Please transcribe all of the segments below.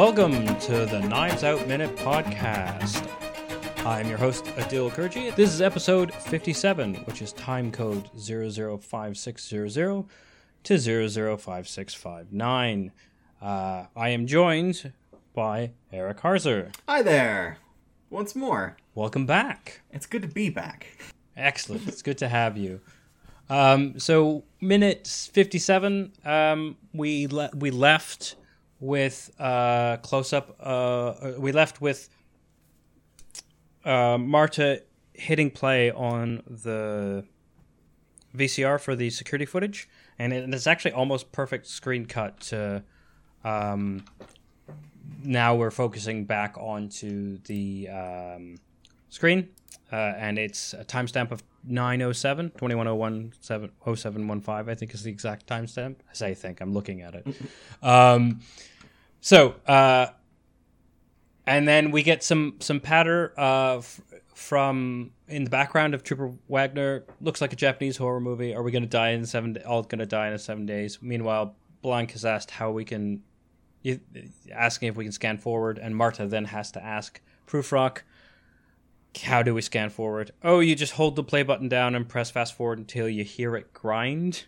Welcome to the Knives Out Minute podcast. I'm your host, Adil Kurji. This is episode 57, which is time code 005600 to 005659. Uh, I am joined by Eric Harzer. Hi there. Once more. Welcome back. It's good to be back. Excellent. it's good to have you. Um, so, minute 57, um, we, le- we left with uh, close up. Uh, we left with uh, Marta hitting play on the VCR for the security footage, and it, it's actually almost perfect screen cut to. Um, now we're focusing back onto the um, screen, uh, and it's a timestamp of 907 2101 0715 i think is the exact timestamp i say i think i'm looking at it um, so uh, and then we get some some patter uh, f- from in the background of trooper wagner looks like a japanese horror movie are we going to die in seven all going to die in seven days meanwhile blanc has asked how we can asking if we can scan forward and marta then has to ask Prufrock how do we scan forward? Oh, you just hold the play button down and press fast forward until you hear it grind.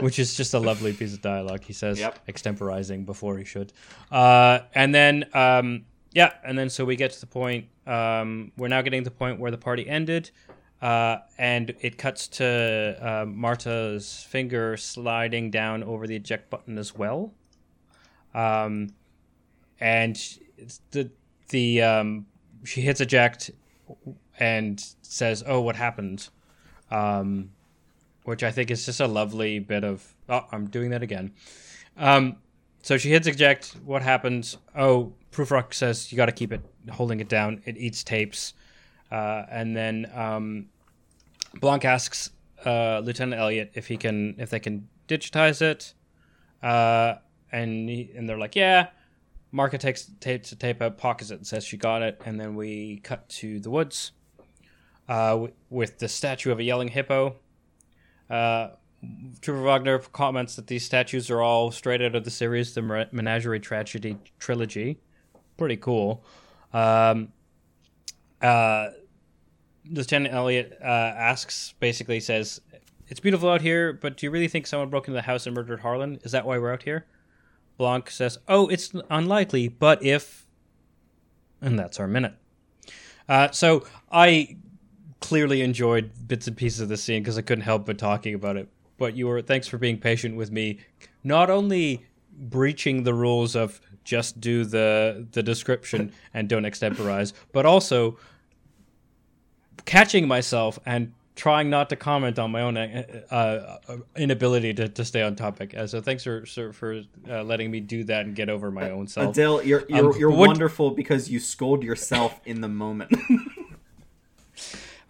Which is just a lovely piece of dialogue. He says, Yep. extemporizing before he should. Uh, and then, um, yeah, and then so we get to the point. Um, we're now getting to the point where the party ended, uh, and it cuts to uh, Marta's finger sliding down over the eject button as well. Um, and the the um, she hits eject and says, "Oh, what happened?" Um, which I think is just a lovely bit of. Oh, I'm doing that again. Um, so she hits eject. What happens? Oh, Prufrock says you got to keep it holding it down. It eats tapes, uh, and then um, Blanc asks uh, Lieutenant Elliot if he can if they can digitize it, uh, and he, and they're like, yeah. Marta takes takes the tape out, pockets it, and says she got it, and then we cut to the woods uh, w- with the statue of a yelling hippo. Uh, Trooper Wagner comments that these statues are all straight out of the series, the Menagerie Tragedy trilogy. Pretty cool. Um, uh, Lieutenant Elliot uh, asks, basically says, "It's beautiful out here, but do you really think someone broke into the house and murdered Harlan? Is that why we're out here?" Blanc says, "Oh, it's unlikely, but if," and that's our minute. Uh, so I clearly enjoyed bits and pieces of the scene because I couldn't help but talking about it. But you were thanks for being patient with me, not only breaching the rules of just do the the description and don't extemporize, but also catching myself and trying not to comment on my own uh, uh, inability to, to stay on topic. Uh, so thanks for for, for uh, letting me do that and get over my own self. Adil, you're you're, Um, you're wonderful because you scold yourself in the moment.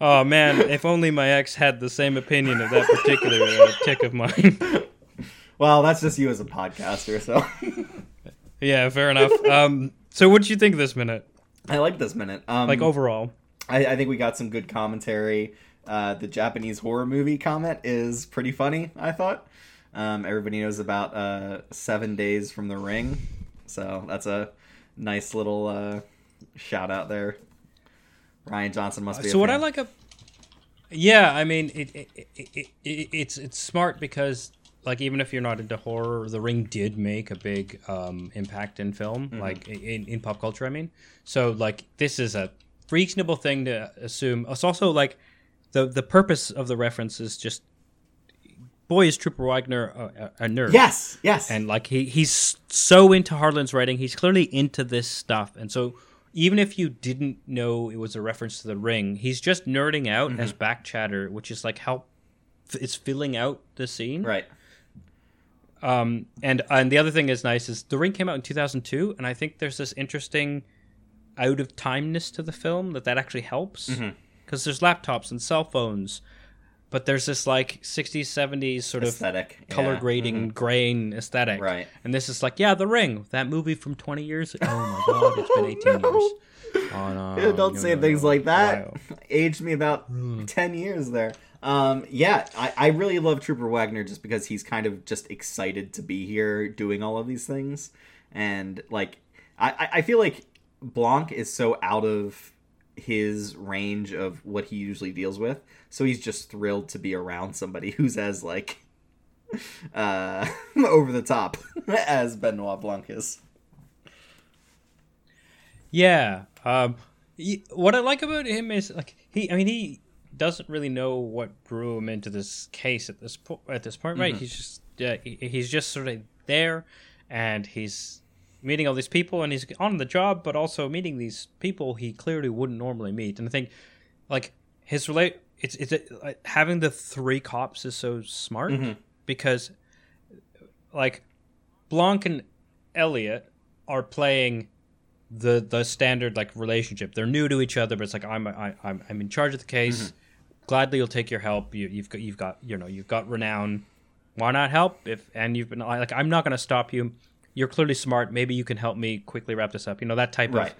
Oh man, if only my ex had the same opinion of that particular uh, tick of mine. well, that's just you as a podcaster, so yeah, fair enough. Um, so what did you think of this minute? I like this minute. Um, Like overall? I, I think we got some good commentary. Uh, the Japanese horror movie comment is pretty funny. I thought. Um, everybody knows about uh, Seven Days from the Ring, so that's a nice little uh, shout out there. Rian Johnson must be. a So what I like a yeah, I mean it, it, it, it, it it's it's smart because like even if you're not into horror, The Ring did make a big um, impact in film, like in, in pop culture. I mean, so like this is a reasonable thing to assume. It's also like the the purpose of the reference is just boy is Trooper Wagner a, a a nerd. Yes, yes, and like he he's so into Harlan's writing, he's clearly into this stuff, and so even if you didn't know it was a reference to the ring, he's just nerding out Mm-hmm. as back chatter, which is like how it's filling out the scene. right. Um, and and the other thing is nice is the ring came out in 2002, and I think there's this interesting out of timeness to the film that that actually helps Mm-hmm. because there's laptops and cell phones, but there's this like 60s 70s sort of Aesthetic, color yeah. grading mm-hmm. grain aesthetic Right. and this is like yeah the ring that movie from 20 years ago oh my god it's been 18 years Oh, no, uh, don't no, say no, things no. like that. Wow. Aged me about hmm. ten years there. Um, yeah, I, I really love Trooper Wagner just because he's kind of just excited to be here doing all of these things. and like I I- I feel like Blanc is so out of his range of what he usually deals with, so he's just thrilled to be around somebody who's as like uh over the top as Benoit Blanc is. Yeah. Um, y- what I like about him is like he. I mean, he doesn't really know what drew him into this case at this po- at this point, right? He's just uh, he, he's just sort of there, and he's meeting all these people, and he's on the job, but also meeting these people he clearly wouldn't normally meet. And I think, like his relate, it's it's like, having the three cops is so smart mm-hmm. because, like, Blanc and Elliot are playing the the standard like relationship. They're new to each other, but it's like I'm I, I'm I'm in charge of the case. Mm-hmm. Gladly, you'll take your help. You, you've got you've got you know you've got renown. Why not help? If and you've been like I'm not going to stop you. You're clearly smart. Maybe you can help me quickly wrap this up. You know that type Right. of.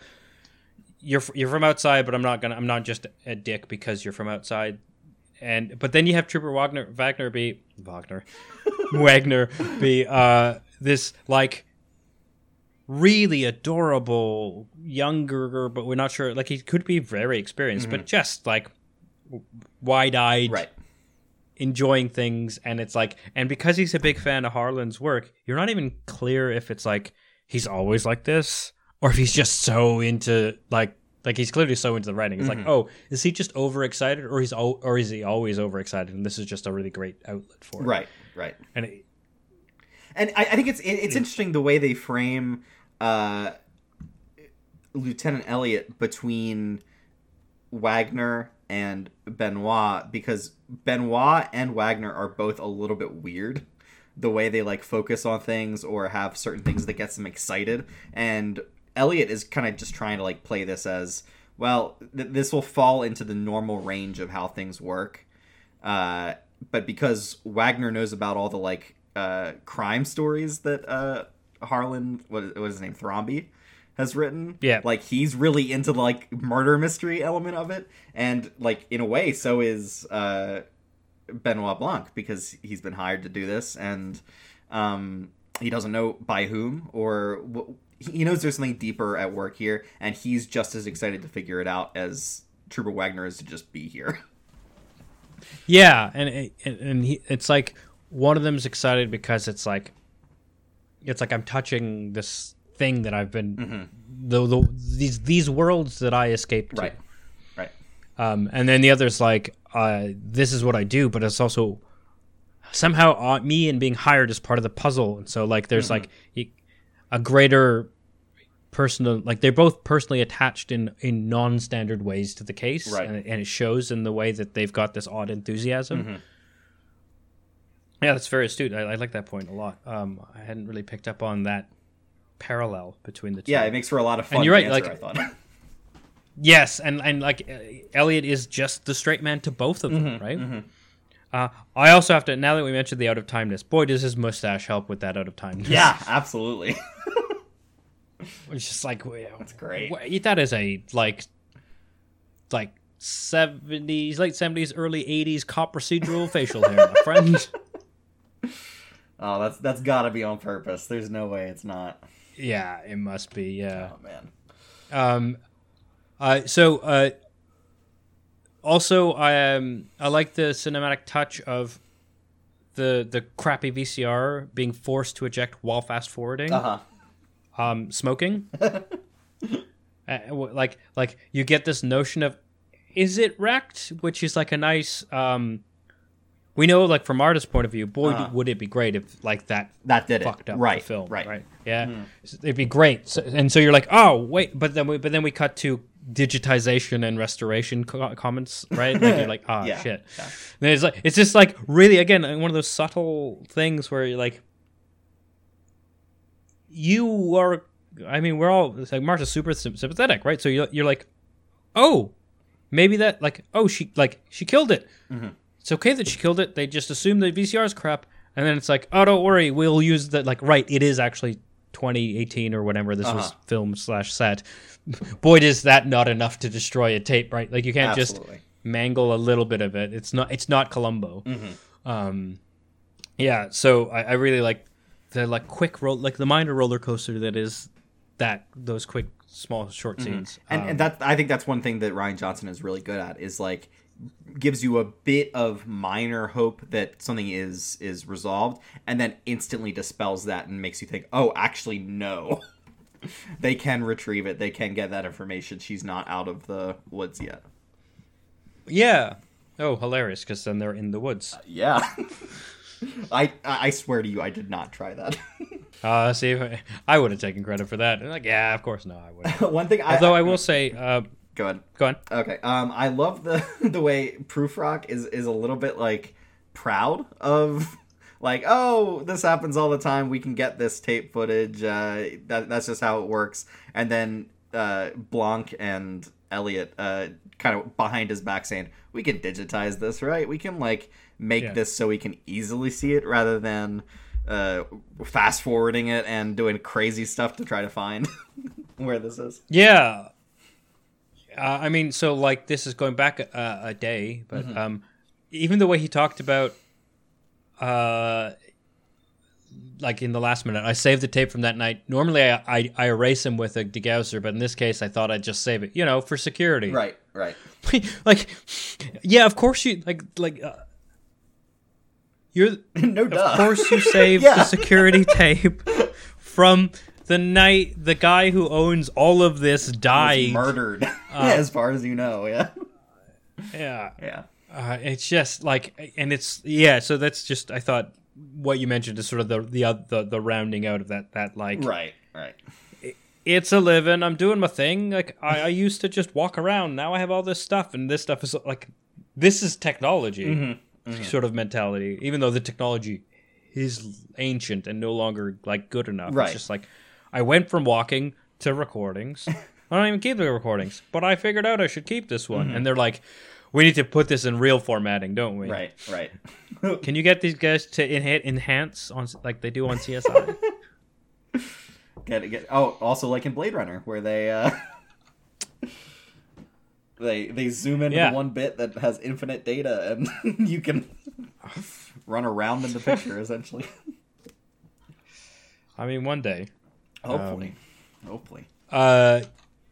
You're you're from outside, but I'm not gonna I'm not just a dick because you're from outside. And but then you have Trooper Wagner Wagner be Wagner Wagner be uh this like really adorable younger but we're not sure like he could be very experienced but just like wide-eyed Right. Enjoying things and it's like and because he's a big fan of harlan's work you're not even clear if it's like he's always like this or if he's just so into like like he's clearly so into the writing it's like oh is he just overexcited or he's al- or is he always overexcited and this is just a really great outlet for it Right. Right. and it, and I, I think it's it, it's interesting the way they frame uh, Lieutenant Elliot between Wagner and Benoit because Benoit and Wagner are both a little bit weird the way they like focus on things or have certain things that gets them excited. And Elliot is kind of just trying to like play this as well th- this will fall into the normal range of how things work. Uh, but because Wagner knows about all the like uh, crime stories that uh, Harlan, what, what is his name, Thrombey, has written, Yeah. like he's really into the like murder mystery element of it, and like in a way, so is uh, Benoit Blanc because he's been hired to do this, and um, he doesn't know by whom or wh- he knows there's something deeper at work here, and he's just as excited to figure it out as Trooper Wagner is to just be here. Yeah, and and, and he, it's like one of them's excited because it's like it's like I'm touching this thing that I've been the, the these these worlds that I escaped to. Right. Right. Um, and then the other's like, uh, this is what I do, but it's also somehow uh, me and being hired is part of the puzzle. And so like there's like a greater personal like they're both personally attached in in non-standard ways to the case Right. and, it- and it shows in the way that they've got this odd enthusiasm yeah that's very astute I, I like that point a lot um i hadn't really picked up on that parallel between the two Yeah, it makes for a lot of fun. And you're right, like- I thought. Yes, and and like uh, Elliot is just the straight man to both of them, right? Uh, I also have to now that we mentioned the out of timeness. Boy, does his mustache help with that out of timeness. yeah, absolutely. it's just like that's great. That is a like like seventies, late seventies, early eighties cop procedural facial hair, my friend. Oh, that's that's got to be on purpose. There's no way it's not. Yeah, it must be. Yeah. Oh man. Um, uh, so uh, also I um I like the cinematic touch of the the crappy VCR being forced to eject while fast forwarding, Uh huh. um, smoking. uh, like like you get this notion of is it wrecked, which is like a nice um. We know, like from artist's point of view, boy, Uh-huh. would it be great if like that That did it. fucked up right. the film, Right. right? Yeah, it'd be great. So, and so you're like, oh wait, but then we but then we cut to digitization and restoration co- comments, right? Like you're like, oh Yeah. shit. Yeah. Then it's like it's just like really again one of those subtle things where you're like, you are. I mean, we're all it's like Martha's super sympathetic, right? So you're you're like, oh, maybe that like oh she like she killed it. It's okay that she killed it. They just assume the VCR is crap, and then it's like, oh, don't worry, we'll use that. Like, right, it is actually 2018 or whatever this was Uh-huh. film slash set. Boy, is that not enough to destroy a tape, right? Like, you can't Absolutely. just mangle a little bit of it. It's not. It's not Columbo. Mm-hmm. Um, yeah. So I, I really like the like quick roll, like the minor roller coaster that is that those quick small short scenes. and, Um, and that I think that's one thing that Rian Johnson is really good at is like gives you a bit of minor hope that something is is resolved and then instantly dispels that and makes you think oh actually no they can retrieve it they can get that information she's not out of the woods yet yeah. Oh, hilarious! Because then they're in the woods. yeah I I swear to you I did not try that Uh, see, I, I would have taken credit for that. And like, yeah, of course, no, I would. one thing I Although I will say, uh, go ahead go on. Okay. Um, I love the the way Prufrock is is a little bit like proud of like oh this happens all the time we can get this tape footage uh that, that's just how it works and then uh Blanc and Elliot uh kind of behind his back saying we can digitize this right we can like make Yeah. this so we can easily see it rather than uh fast forwarding it and doing crazy stuff to try to find where this is Yeah. Uh, I mean, so like this is going back a, a day, but Mm-hmm. um, even the way he talked about, uh, like in the last minute, I saved the tape from that night. Normally, I I, I erase him with a degausser, but in this case, I thought I'd just save it, you know, for security. right right like, yeah, of course you like like. Uh, you're no duh of course you save Yeah. the security tape from the night the guy who owns all of this was died. murdered, uh, as far as you know. Yeah, Yeah. yeah, Uh, it's just like, and it's yeah. So that's just I thought what you mentioned is sort of the the oth- the, the rounding out of that that like right, right. it's a living. I'm doing my thing. Like I, I used to just walk around. Now I have all this stuff, and this stuff is like this is technology mm-hmm, mm-hmm. sort of mentality. Even though the technology is ancient and no longer like good enough. Right. It's just like I went from walking to recordings. I don't even keep the recordings, but I figured out I should keep this one. And they're like, we need to put this in real formatting, don't we? Right, right. Can you get these guys to enha- enhance on like they do on CSI? get it, get. Oh, also like in Blade Runner, where they uh, they they zoom into Yeah. one bit that has infinite data, and you can run around in the picture essentially. I mean, one day. Hopefully, hopefully. Uh,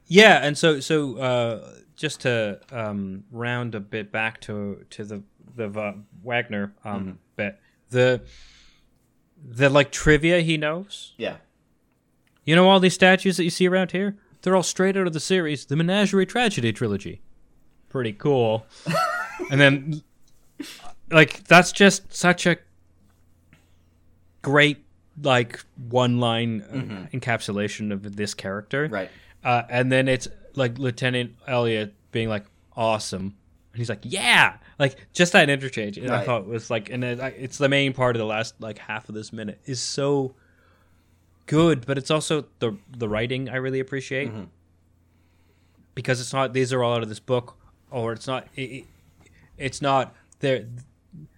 yeah, and so so uh, just to um, round a bit back to to the the Wagner um, bit, the the like trivia he knows. Yeah. You know all these statues that you see around here? They're all straight out of the series, the Menagerie Tragedy trilogy. Pretty cool. and then, like, that's just such a great, like, one line uh, mm-hmm. encapsulation of this character. Right. Uh, and then it's like Lieutenant Elliot being like, awesome. And he's like, yeah. Like, just that interchange. And I Right. thought was like, and it, it's the main part of the last, like, half of this minute is so good, but it's also the the writing I really appreciate mm-hmm. because it's not these are all out of this book, or it's not it, it- it's not there.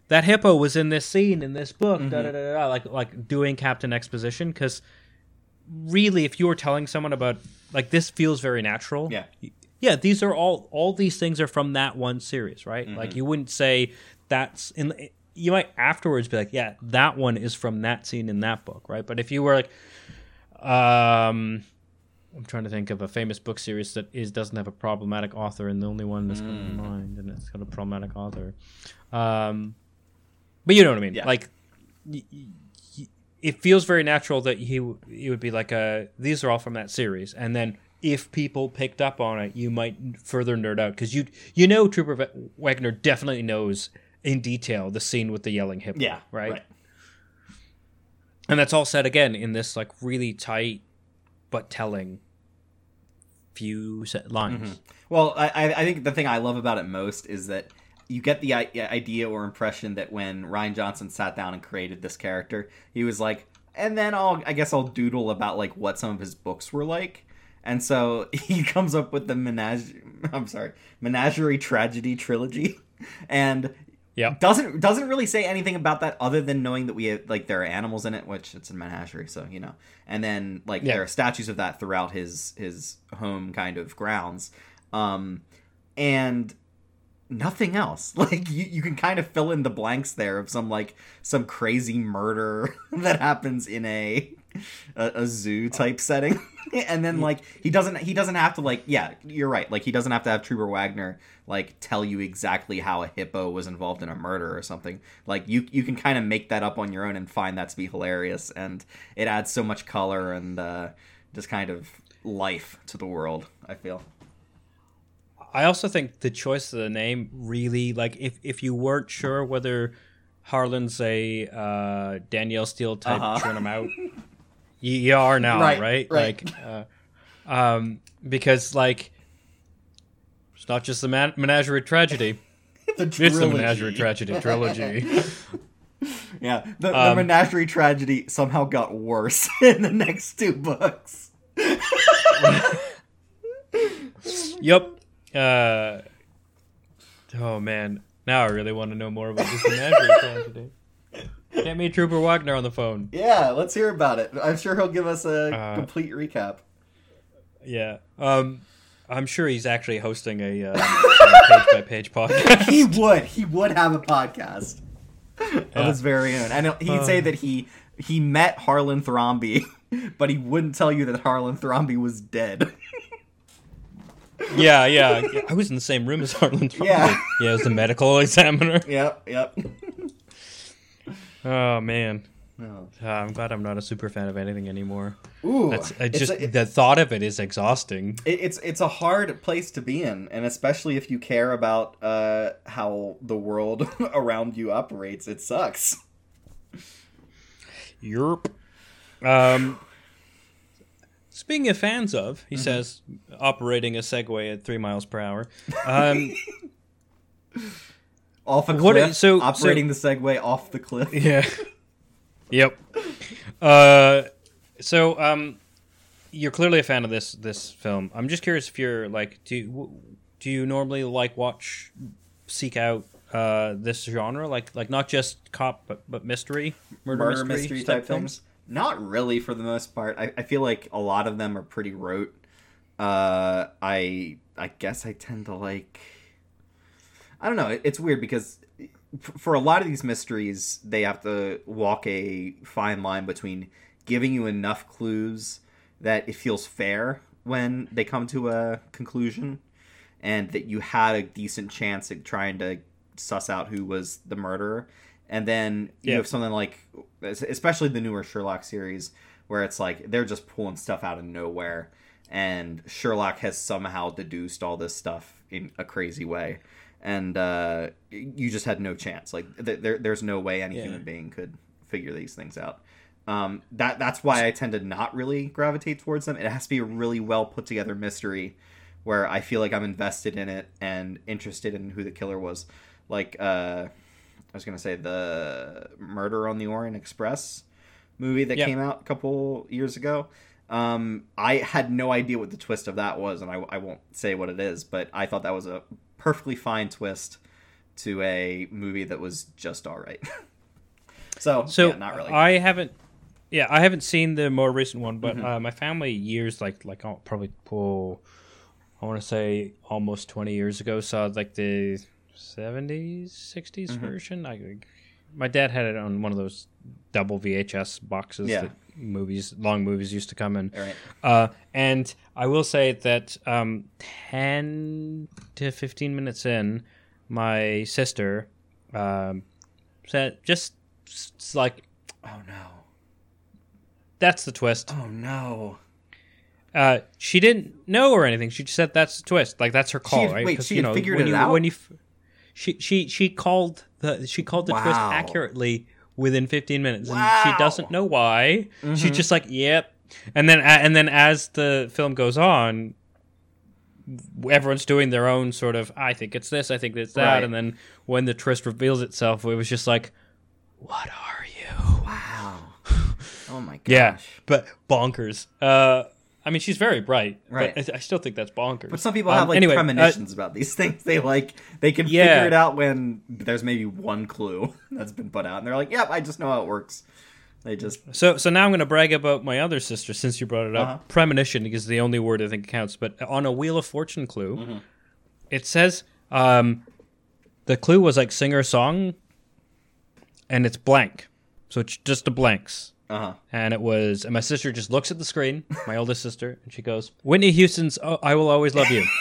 That hippo was in this scene in this book, da, da, da, da, like like doing Captain Exposition. Because really, if you were telling someone about like this, feels very natural. Yeah. yeah. These are all all these things are from that one series, right? Like you wouldn't say that's in. You might afterwards be like, yeah, that one is from that scene in that book, right? But if you were like, um, I'm trying to think of a famous book series that is doesn't have a problematic author, and the only one that's coming to mind, and it's got a problematic author. Um, but you know what I mean. Yeah. Like, y- y- it feels very natural that he w- he would be like, uh, these are all from that series, and then if people picked up on it, you might further nerd out because you you know Trooper Wagner definitely knows in detail the scene with the yelling hippo. Yeah. right. Right. And that's all said again in this like really tight but telling few set lines. Well, I, I I think the thing I love about it most is that you get the idea or impression that when Rian Johnson sat down and created this character, he was like, and then I'll I guess I'll doodle about like what some of his books were like. And so he comes up with the menage I'm sorry, Menagerie Tragedy trilogy. And Yeah. doesn't doesn't really say anything about that other than knowing that we have like there are animals in it, which it's a menagerie, so you know. And then like Yeah. there are statues of that throughout his his home kind of grounds. Um and nothing else. Like you, you can kind of fill in the blanks there of some like some crazy murder that happens in a a, a zoo type setting. and then like he doesn't he doesn't have to like yeah, you're right. Like he doesn't have to have Trooper Wagner like tell you exactly how a hippo was involved in a murder or something. Like you you can kind of make that up on your own and find that to be hilarious and it adds so much color and uh just kind of life to the world, I feel. I also think the choice of the name really like if if you weren't sure whether Harlan's a uh, Danielle Steel type, Uh-huh. churn him out. You, you are now, Right, right? right. Like, uh, um, because like it's not just the man- menagerie tragedy; The it's the menagerie tragedy trilogy. Yeah, the, the Um, menagerie tragedy somehow got worse in the next two books. yep. Uh, oh man, now I really want to know more about this menagerie today. Get me Trooper Wagner on the phone. Yeah, let's hear about it. I'm sure he'll give us a Uh, complete recap. Yeah. Um, I'm sure he's actually hosting a uh, page by page podcast. He would. He would have a podcast of his very own. And he'd Uh. say that he he met Harlan Thrombey, but he wouldn't tell you that Harlan Thrombey was dead. yeah, yeah. I was in the same room as Harlan. Yeah. Yeah, as the medical examiner. yep, yep. Oh man. Oh. Uh, I'm glad I'm not a super fan of anything anymore. Ooh, That's I just a- the thought of it is exhausting. It, it's it's a hard place to be in, and especially if you care about uh, how the world around you operates, it sucks. Yerp. Um, speaking of fans of, Mm-hmm. he says, operating a Segway at three miles per hour. Um, Off a cliff, What is- so- operating the Segway off the cliff. yeah. Yep. Uh, so um, you're clearly a fan of this this film. I'm just curious if you're like, do you, do you normally like watch, seek out uh this genre, like like not just cop but but mystery, murder, Murder mystery, mystery type films. Not really, for the most part. I, I feel like a lot of them are pretty rote. Uh, I I guess I tend to like. I don't know. it- It's weird because for a lot of these mysteries, they have to walk a fine line between giving you enough clues that it feels fair when they come to a conclusion, and that you had a decent chance at trying to suss out who was the murderer. And then you Yeah. have something like, especially the newer Sherlock series, where it's like they're just pulling stuff out of nowhere, and Sherlock has somehow deduced all this stuff in a crazy way, and uh, you just had no chance. Like th- there, there's no way any Yeah. human being could figure these things out. Um, that that's why I tend to not really gravitate towards them. It has to be a really well put together mystery where I feel like I'm invested in it and interested in who the killer was. Like uh, I was gonna say the Murder on the Orient Express movie that Yeah. came out a couple years ago. Um, I had no idea what the twist of that was, and I, I won't say what it is, but I thought that was a perfectly fine twist to a movie that was just all right. so, So yeah, not really. I haven't. Yeah, I haven't seen the more recent one, but Mm-hmm. uh, my family years like like oh, probably pull, I want to say almost twenty years ago saw like the seventies, 60s Mm-hmm. version. I my dad had it on one of those double VHS boxes Yeah. that movies, long movies used to come in. Right. Uh, and I will say that um, 10 to 15 minutes in, my sister um, said, just like, Oh no. that's the twist. Oh no. Uh, she didn't know or anything. She just said that's the twist. Like, that's her call, had- right? wait, she you know, figured it you, out? When you, she, she, she called the, she called the twist accurately within 15 minutes. And Wow. she doesn't know why. Mhm. She's just like, yep. And then, and then as the film goes on, everyone's doing their own sort of I think it's this, I think it's that, Right. and then when the twist reveals itself, it was just like, what are you? Wow. Oh my gosh. Yeah, but bonkers. Uh, I mean, she's very bright, Right. But I, I still think that's bonkers. But some people Um, have like anyway, uh, premonitions about these things. They like they can Yeah. figure it out when there's maybe one clue that's been put out, and they're like, "Yep, I just know how it works." They just So, so now I'm going to brag about my other sister since you brought it up. Uh-huh. Premonition is the only word I think counts. But on a Wheel of Fortune clue, Mm-hmm. it says um, the clue was like singer song, and it's blank, so it's just a blanks. Uh huh. And it was, and my sister just looks at the screen, my oldest sister, and she goes, Whitney Houston's oh, I Will Always Love You.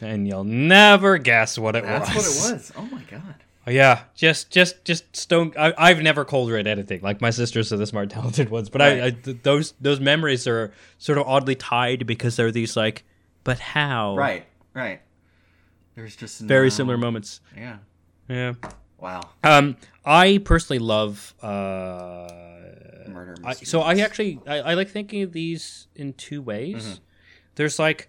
and you'll never guess what it That's was. what it was. Oh my god. Yeah, just, just, just stone. I, I've never cold read anything like my sisters are the smart, talented ones, but I, I th- those those memories are sort of oddly tied because they're these like, but how? Right. Right. There's just Very no- similar moments. Yeah. Yeah. Wow. Um, I personally love uh, Murder I, so I actually I, I like thinking of these in two ways. Mm-hmm. There's like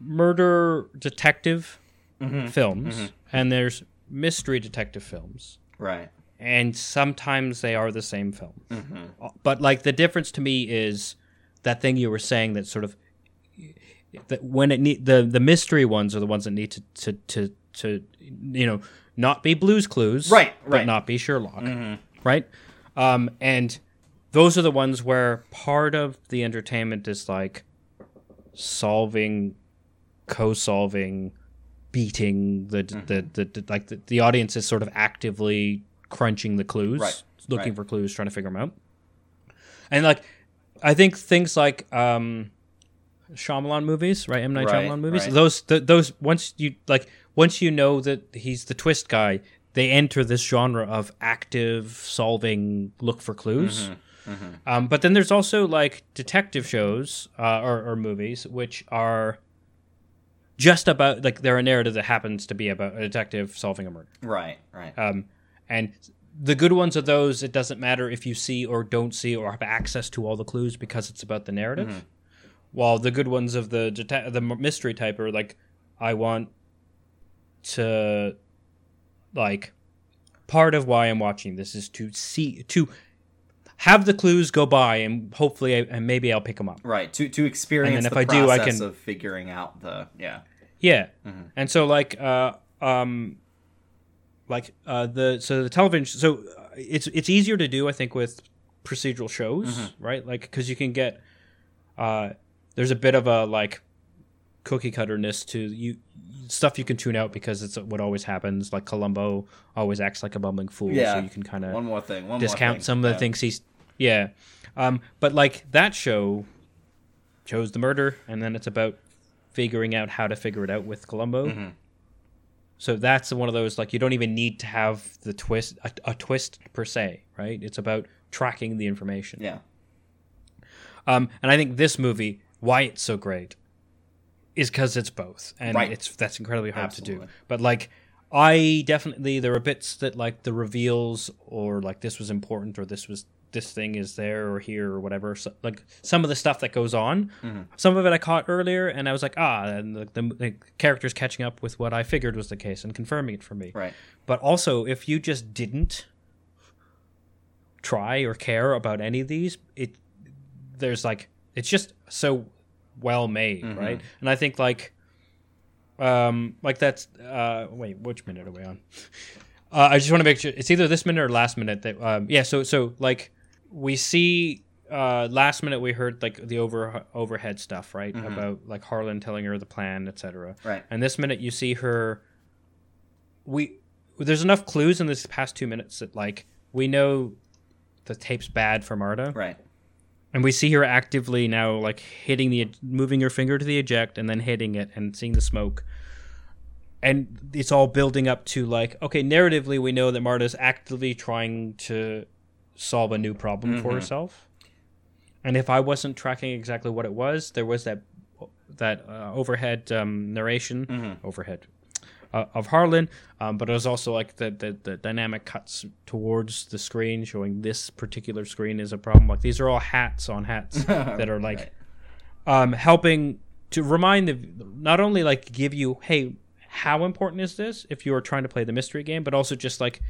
murder detective Mm-hmm. films, and there's mystery detective films, Right. and sometimes they are the same film. Mm-hmm. But like the difference to me is that thing you were saying that sort of that when it need the the mystery ones are the ones that need to to to, to you know not be Blues Clues, Right, right. Mm-hmm. not be Sherlock, right? Um, and those are the ones where part of the entertainment is like solving, co-solving, beating the Mm-hmm. the, the, the like the, the audience is sort of actively crunching the clues, Right, looking right. for clues, trying to figure them out. And like, I think things like um, Shyamalan movies, right? M Night Right, Shyamalan movies. Those th- those once you like once you know that he's the twist guy, they enter this genre of active solving, look for clues. Mm-hmm, Um, but then there's also like detective shows uh, or, or movies which are just about like they're a narrative that happens to be about a detective solving a murder. Right. Right. Um, and the good ones of those, it doesn't matter if you see or don't see or have access to all the clues because it's about the narrative. While the good ones of the deta- the mystery type are like, I want to, like, part of why I'm watching this is to see to have the clues go by and hopefully I, and maybe I'll pick them up. right. To to experience and if the I do, I can- of figuring out the yeah. Yeah, and so like uh um like uh the so the television so uh, it's it's easier to do I think with procedural shows right like because you can get uh there's a bit of a like cookie cutterness to you stuff you can tune out because it's what always happens like Columbo always acts like a bumbling fool Yeah. so you can kind of One more thing. One more discount thing. some of the Yeah. things he's yeah um but like that show shows the murder and then it's about figuring out how to figure it out with columbo Mm-hmm. so that's one of those like you don't even need to have the twist a, a twist per se right it's about tracking the information Yeah. um and i think this movie why it's so great is because it's both and Right. it's that's incredibly hard to do but like i definitely there are bits that like the reveals or like this was important or this was this thing is there or here or whatever so, like some of the stuff that goes on Mm-hmm. some of it i caught earlier and i was like ah and the, the, the characters catching up with what i figured was the case and confirming it for me Right. but also if you just didn't try or care about any of these it there's like it's just so well made Mm-hmm. right and i think like um like that's uh wait which minute are we on uh, i just want to make sure it's either this minute or last minute that um yeah so so like we see uh last minute we heard like the over overhead stuff right about like harlan telling her the plan etc Mm-hmm. Right. and this minute you see her we there's enough clues in this past two minutes that like we know the tape's bad for Marta, Right. And we see her actively now like hitting the moving her finger to the eject and then hitting it and seeing the smoke, and it's all building up to like okay, narratively we know that Marta's actively trying to solve a new problem for herself, and if I wasn't tracking exactly what it was, there was that that uh, overhead um, narration. Overhead uh, of Harlan, um, but it was also like the, the the dynamic cuts towards the screen, showing this particular screen is a problem. Like these are all hats on hats that are like Right. um, helping to remind the not only like give you hey how important is this if you are trying to play the mystery game, but also just like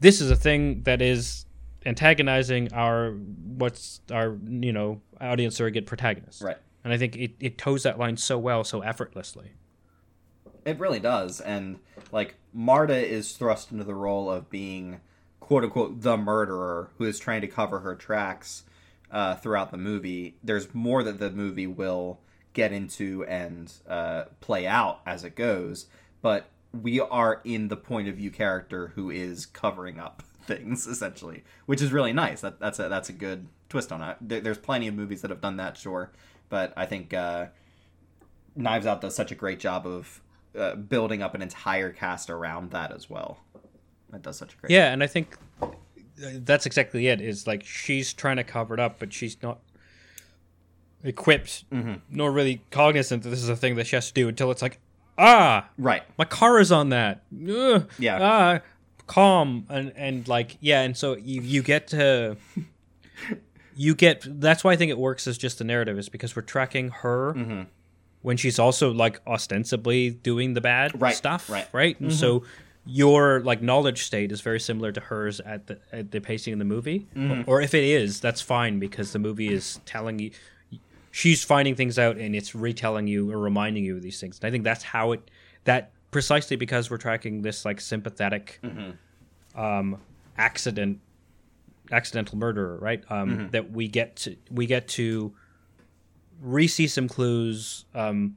this is a thing that is antagonizing our what's our you know audience surrogate protagonist. Right. And I think it, it toes that line so well, so effortlessly. It really does. And like Marta is thrust into the role of being quote unquote the murderer who is trying to cover her tracks uh, throughout the movie. There's more that the movie will get into and uh, play out as it goes. But we are in the point of view character who is covering up things essentially, which is really nice. That, that's a that's a good twist on it. There, there's plenty of movies that have done that, sure, but I think uh, Knives Out does such a great job of uh, building up an entire cast around that as well. That does such a great. Yeah, and I think that's exactly it. Is like she's trying to cover it up, but she's not equipped Mm-hmm. nor really cognizant that this is a thing that she has to do until it's like, ah, Right. my car is on that. Ugh, Yeah. Ah, calm and and like yeah, and so you you get to you get that's why I think it works as just a narrative is because we're tracking her Mm-hmm. When she's also like ostensibly doing the bad Right, stuff, right. Right, and so your like knowledge state is very similar to hers at the at the pacing in the movie, or if it is, that's fine because the movie is telling you she's finding things out and it's retelling you or reminding you of these things. And I think that's how it that precisely because we're tracking this like sympathetic um accident accidental murderer, right? Um that we get to we get to re-see some clues, um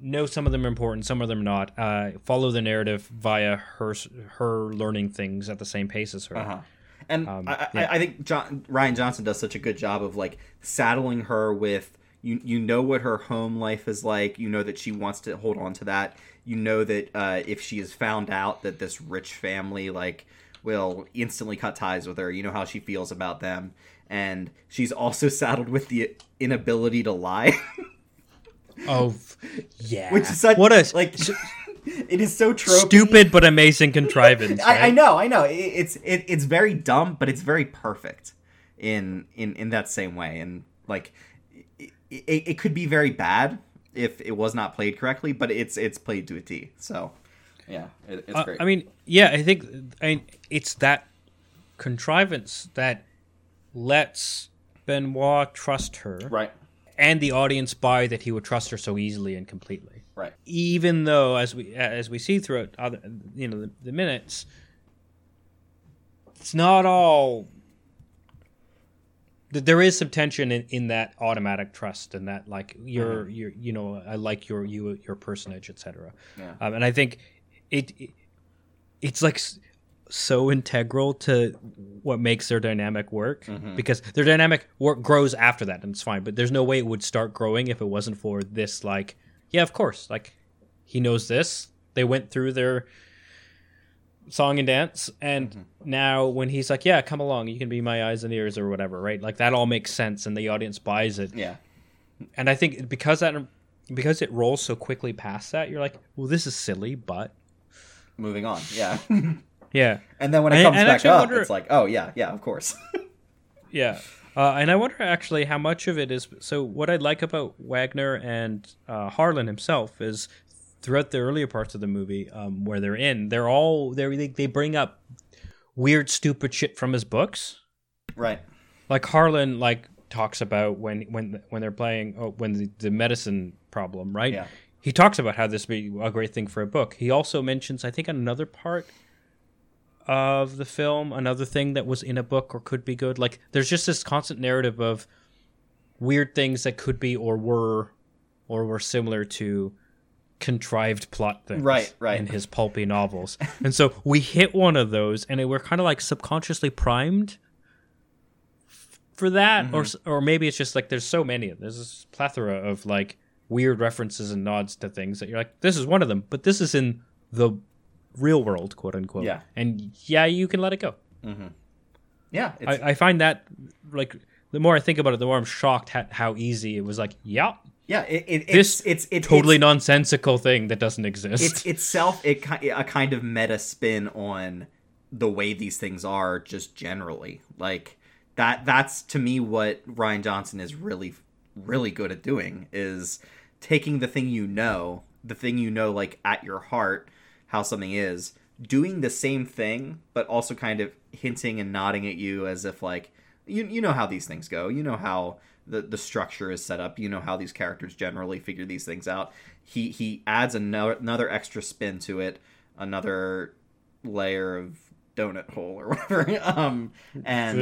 know some of them are important, some of them not. Uh follow the narrative via her her learning things at the same pace as her. Uh-huh. And Um, I, yeah. I, I think John, Rian Johnson does such a good job of like saddling her with you. You know what her home life is like. You know that she wants to hold on to that. You know that uh, if she is found out that this rich family like will instantly cut ties with her. You know how she feels about them, and she's also saddled with the inability to lie, Oh, yeah. which is such what a like. it is so tropey. stupid but amazing contrivance. I, I know, I know. It, it's it, it's very dumb, but it's very perfect in in in that same way. And like, it, it, it could be very bad if it was not played correctly, but it's it's played to a T. So yeah, it, it's Uh, great. I mean, yeah, I think I mean, it's that contrivance that lets Benoit trust her, right, and the audience buy that he would trust her so easily and completely. right, Even though, as we as we see throughout other, you know, the, the minutes, it's not all. th- There is some tension in, in that automatic trust and that like you're you know I like your you your personage etc. Yeah. Um, and I think it, it it's like so integral to what makes their dynamic work mm-hmm. because their dynamic work grows after that and it's fine but there's no way it would start growing if it wasn't for this like yeah of course like he knows this. They went through their song and dance and mm-hmm. now when he's like yeah come along you can be my eyes and ears or whatever right? Like that all makes sense and the audience buys it. Yeah, and i think because that because it rolls so quickly past that you're like well this is silly but moving on. Yeah, yeah and then when it comes and back up, wonder- it's like, oh yeah, yeah, of course. Yeah. Uh, and I wonder actually how much of it is. So, what I like about Wagner and uh, Harlan himself is throughout the earlier parts of the movie um, where they're in, they're all they're, they they bring up weird, stupid shit from his books. right, Like Harlan, like talks about when when when they're playing oh, when the, the medicine problem, right? Yeah. He talks about how this would be a great thing for a book. He also mentions, I think, another part of the film, another thing that was in a book or could be good. Like, there's just this constant narrative of weird things that could be or were or were similar to contrived plot things Right, right. in his pulpy novels. and so we hit one of those and we're kind of like subconsciously primed for that or mm-hmm. s or maybe it's just like there's so many there's this plethora of like weird references and nods to things that you're like this is one of them but this is in the real world quote unquote. Yeah. and yeah you can let it go. Mm-hmm. Yeah, it's, I, I find that like the more i think about it the more i'm shocked at how easy it was like yeah. Yeah. It, it, this it's it's it's totally it's, nonsensical thing that doesn't exist. It's itself it a kind of meta spin on the way these things are just generally. Like that that's to me what Rian Johnson is really really good at doing is taking the thing you know the thing you know like at your heart how something is doing the same thing but also kind of hinting and nodding at you as if like you you know how these things go. You know how the the structure is set up. You know how these characters generally figure these things out. He he adds another another extra spin to it another layer of donut hole or whatever. Um and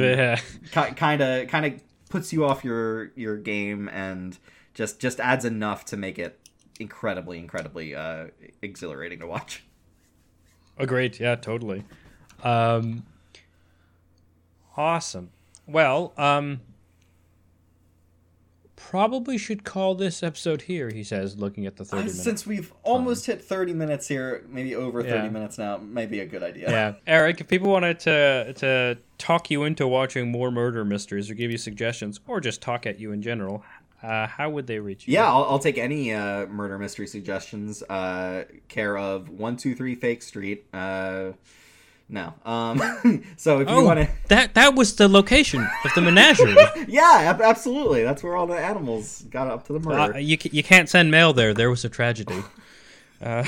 kind of kind of puts you off your your game and just just adds enough to make it incredibly, incredibly uh, exhilarating to watch. Agreed. Yeah, totally. Um, awesome. Well, um, probably should call this episode here. He says, looking at the thirty minutes. Since we've almost hit 30 minutes here, maybe over 30 Yeah. minutes now, might be a good idea. yeah, Eric. If people wanted to to talk you into watching more murder mysteries, or give you suggestions, or just talk at you in general, uh, how would they reach you? Yeah, I'll, I'll take any uh, murder mystery suggestions. Uh, care of one two three Fake Street. Uh, no. Um, so if you Oh, want to, that that was the location of the menagerie. yeah, ab- absolutely. That's where all the animals got up to the murder. uh, you you can't send mail there. There was a tragedy. Uh,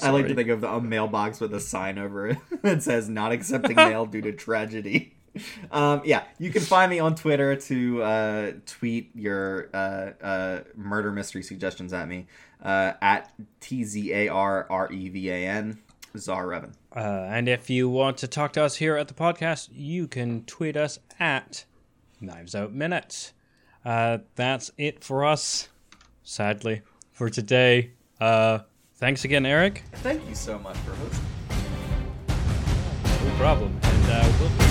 I like to think of a mailbox with a sign over it that says "Not accepting mail due to tragedy." Um, yeah, you can find me on Twitter to uh, tweet your uh, uh, murder mystery suggestions at me uh, at t z a r r e v a n Czar Revan. Uh, and if you want to talk to us here at the podcast, you can tweet us at Knives Out Minutes. Uh, that's it for us, sadly, for today. Uh, thanks again, Eric. Thank you so much for hosting. No problem. And uh, we'll